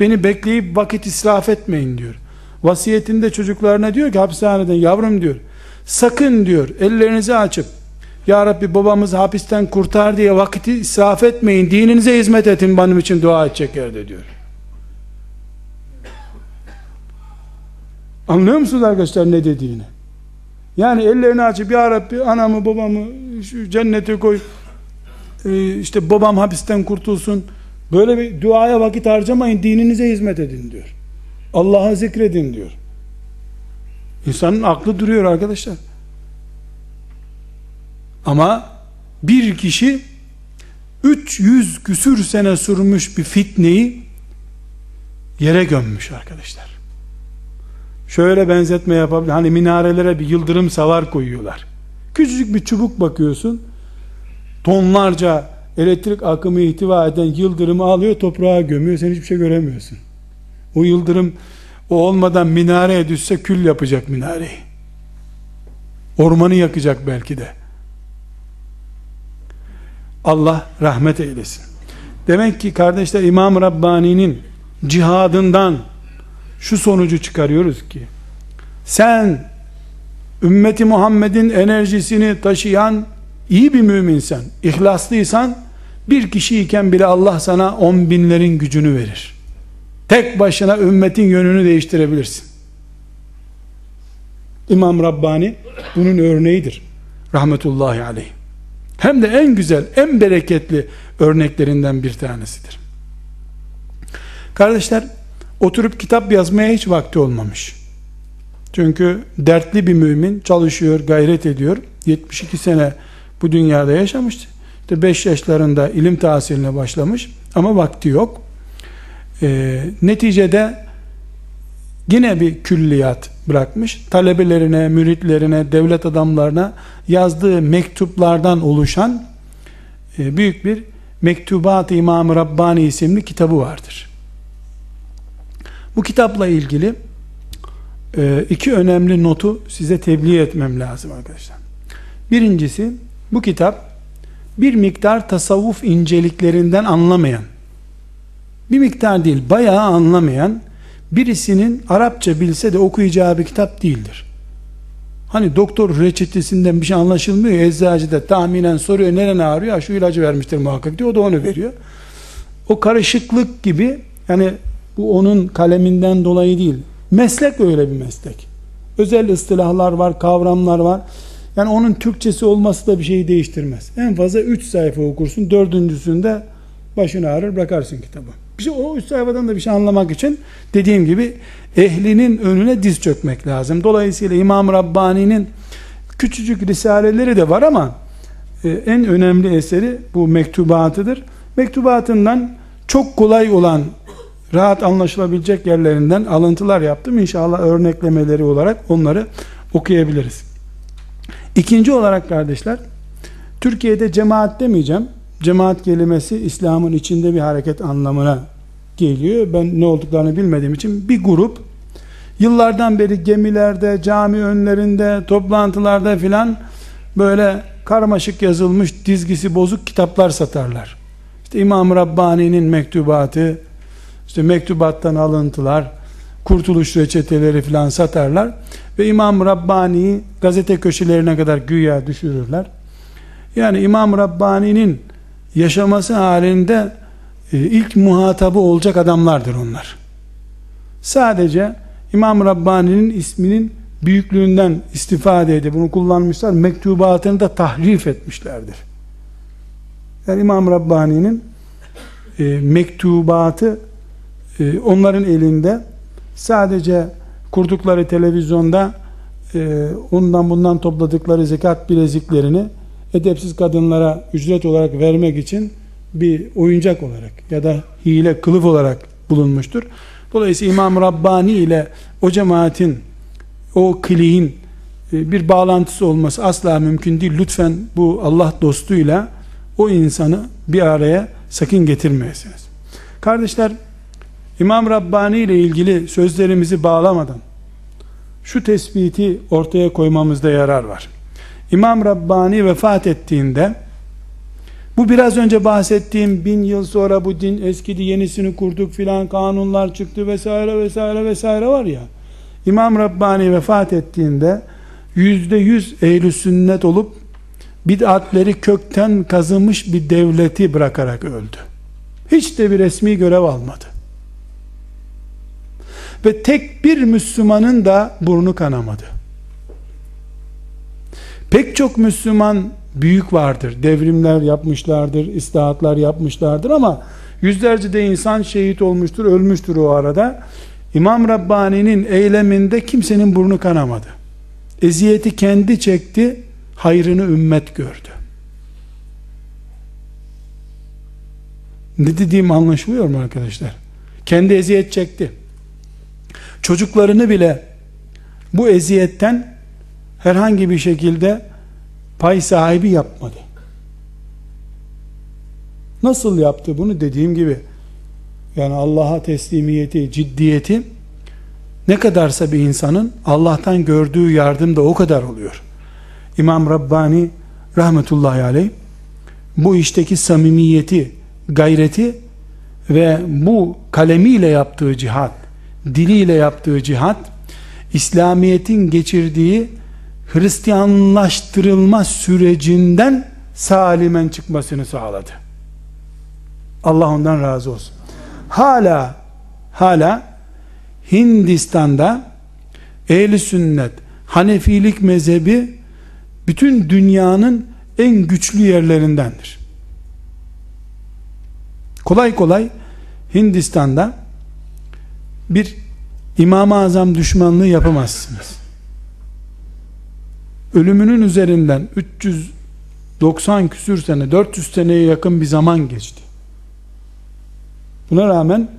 A: Beni bekleyip vakit israf etmeyin diyor. Vasiyetinde çocuklarına diyor ki hapishaneden yavrum diyor. Sakın diyor ellerinizi açıp Ya Rabbi babamızı hapisten kurtar diye vakiti israf etmeyin. Dininize hizmet edin benim için dua edecek yerde diyor. Anlıyor musunuz arkadaşlar ne dediğini? Yani ellerini açıp Ya Rabbi anamı babamı şu cennete koy ee, işte babam hapisten kurtulsun böyle bir duaya vakit harcamayın dininize hizmet edin diyor. Allah'a zikredin diyor. İnsanın aklı duruyor arkadaşlar. Ama bir kişi 300 küsür sene sürmüş bir fitneyi yere gömmüş arkadaşlar. Şöyle benzetme yapabilir. Hani minarelere bir yıldırım savar koyuyorlar. Küçücük bir çubuk bakıyorsun. Tonlarca elektrik akımı ihtiva eden yıldırımı alıyor toprağa gömüyor. Sen hiçbir şey göremiyorsun. O yıldırım o olmadan minareye düşse kül yapacak minareyi. Ormanı yakacak belki de. Allah rahmet eylesin. Demek ki kardeşler İmam Rabbani'nin cihadından şu sonucu çıkarıyoruz ki sen ümmeti Muhammed'in enerjisini taşıyan iyi bir müminsen, ihlaslıysan bir kişiyken bile Allah sana on binlerin gücünü verir. Tek başına ümmetin yönünü değiştirebilirsin. İmam Rabbani bunun örneğidir. Rahmetullahi aleyh. Hem de en güzel, en bereketli örneklerinden bir tanesidir. Kardeşler, oturup kitap yazmaya hiç vakti olmamış. Çünkü dertli bir mümin çalışıyor, gayret ediyor. 72 sene bu dünyada yaşamış. İşte 5 yaşlarında ilim tahsiline başlamış ama vakti yok. Ee, neticede yine bir külliyat bırakmış. Talebelerine, müritlerine, devlet adamlarına yazdığı mektuplardan oluşan e, büyük bir Mektubat-ı İmam-ı Rabbani isimli kitabı vardır. Bu kitapla ilgili e, iki önemli notu size tebliğ etmem lazım arkadaşlar. Birincisi bu kitap bir miktar tasavvuf inceliklerinden anlamayan bir miktar değil bayağı anlamayan birisinin Arapça bilse de okuyacağı bir kitap değildir. Hani doktor reçetesinden bir şey anlaşılmıyor. Eczacı da tahminen soruyor nerene ağrıyor? Şu ilacı vermiştir muhakkak diyor. O da onu veriyor. O karışıklık gibi yani bu onun kaleminden dolayı değil. Meslek öyle bir meslek. Özel ıstilahlar var, kavramlar var. Yani onun Türkçesi olması da bir şeyi değiştirmez. En fazla 3 sayfa okursun. Dördüncüsünde başını ağrır bırakarsın kitabı. Bir şey, o üç sayfadan da bir şey anlamak için dediğim gibi ehlinin önüne diz çökmek lazım. Dolayısıyla İmam Rabbani'nin küçücük risaleleri de var ama e, en önemli eseri bu mektubatıdır. Mektubatından çok kolay olan rahat anlaşılabilecek yerlerinden alıntılar yaptım. İnşallah örneklemeleri olarak onları okuyabiliriz. İkinci olarak kardeşler, Türkiye'de cemaat demeyeceğim. Cemaat kelimesi İslam'ın içinde bir hareket anlamına geliyor. Ben ne olduklarını bilmediğim için bir grup yıllardan beri gemilerde, cami önlerinde, toplantılarda filan böyle karmaşık yazılmış dizgisi bozuk kitaplar satarlar. İşte İmam Rabbani'nin mektubatı, işte mektubattan alıntılar, kurtuluş reçeteleri filan satarlar ve İmam Rabbani'yi gazete köşelerine kadar güya düşürürler. Yani İmam Rabbani'nin yaşaması halinde e, ilk muhatabı olacak adamlardır onlar. Sadece İmam Rabbani'nin isminin büyüklüğünden istifade edip bunu kullanmışlar. Mektubatını da tahrif etmişlerdir. Yani İmam Rabbani'nin e, mektubatı e, onların elinde sadece kurdukları televizyonda e, ondan bundan topladıkları zekat bileziklerini edepsiz kadınlara ücret olarak vermek için bir oyuncak olarak ya da hile kılıf olarak bulunmuştur. Dolayısıyla İmam Rabbani ile o cemaatin o kliğin e, bir bağlantısı olması asla mümkün değil. Lütfen bu Allah dostuyla o insanı bir araya sakın getirmeyesiniz. Kardeşler İmam Rabbani ile ilgili sözlerimizi bağlamadan şu tespiti ortaya koymamızda yarar var. İmam Rabbani vefat ettiğinde bu biraz önce bahsettiğim bin yıl sonra bu din eskidi yenisini kurduk filan kanunlar çıktı vesaire vesaire vesaire var ya İmam Rabbani vefat ettiğinde yüzde yüz ehl sünnet olup bid'atleri kökten kazımış bir devleti bırakarak öldü. Hiç de bir resmi görev almadı. Ve tek bir Müslümanın da burnu kanamadı. Pek çok Müslüman büyük vardır. Devrimler yapmışlardır, istihatlar yapmışlardır ama yüzlerce de insan şehit olmuştur, ölmüştür o arada. İmam Rabbani'nin eyleminde kimsenin burnu kanamadı. Eziyeti kendi çekti, hayrını ümmet gördü. Ne dediğim anlaşılıyor mu arkadaşlar? Kendi eziyet çekti. Çocuklarını bile bu eziyetten herhangi bir şekilde pay sahibi yapmadı. Nasıl yaptı bunu dediğim gibi yani Allah'a teslimiyeti, ciddiyeti ne kadarsa bir insanın Allah'tan gördüğü yardım da o kadar oluyor. İmam Rabbani rahmetullahi aleyh bu işteki samimiyeti, gayreti ve bu kalemiyle yaptığı cihat, diliyle yaptığı cihat, İslamiyet'in geçirdiği Hristiyanlaştırılma sürecinden salimen çıkmasını sağladı. Allah ondan razı olsun. Hala hala Hindistan'da ehli sünnet Hanefilik mezhebi bütün dünyanın en güçlü yerlerindendir. Kolay kolay Hindistan'da bir İmam-ı Azam düşmanlığı yapamazsınız. Ölümünün üzerinden 390 küsür sene, 400 seneye yakın bir zaman geçti. Buna rağmen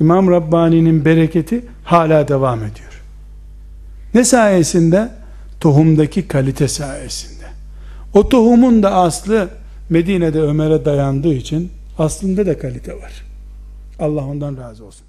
A: İmam Rabbani'nin bereketi hala devam ediyor. Ne sayesinde? Tohumdaki kalite sayesinde. O tohumun da aslı Medine'de Ömer'e dayandığı için aslında da kalite var. Allah ondan razı olsun.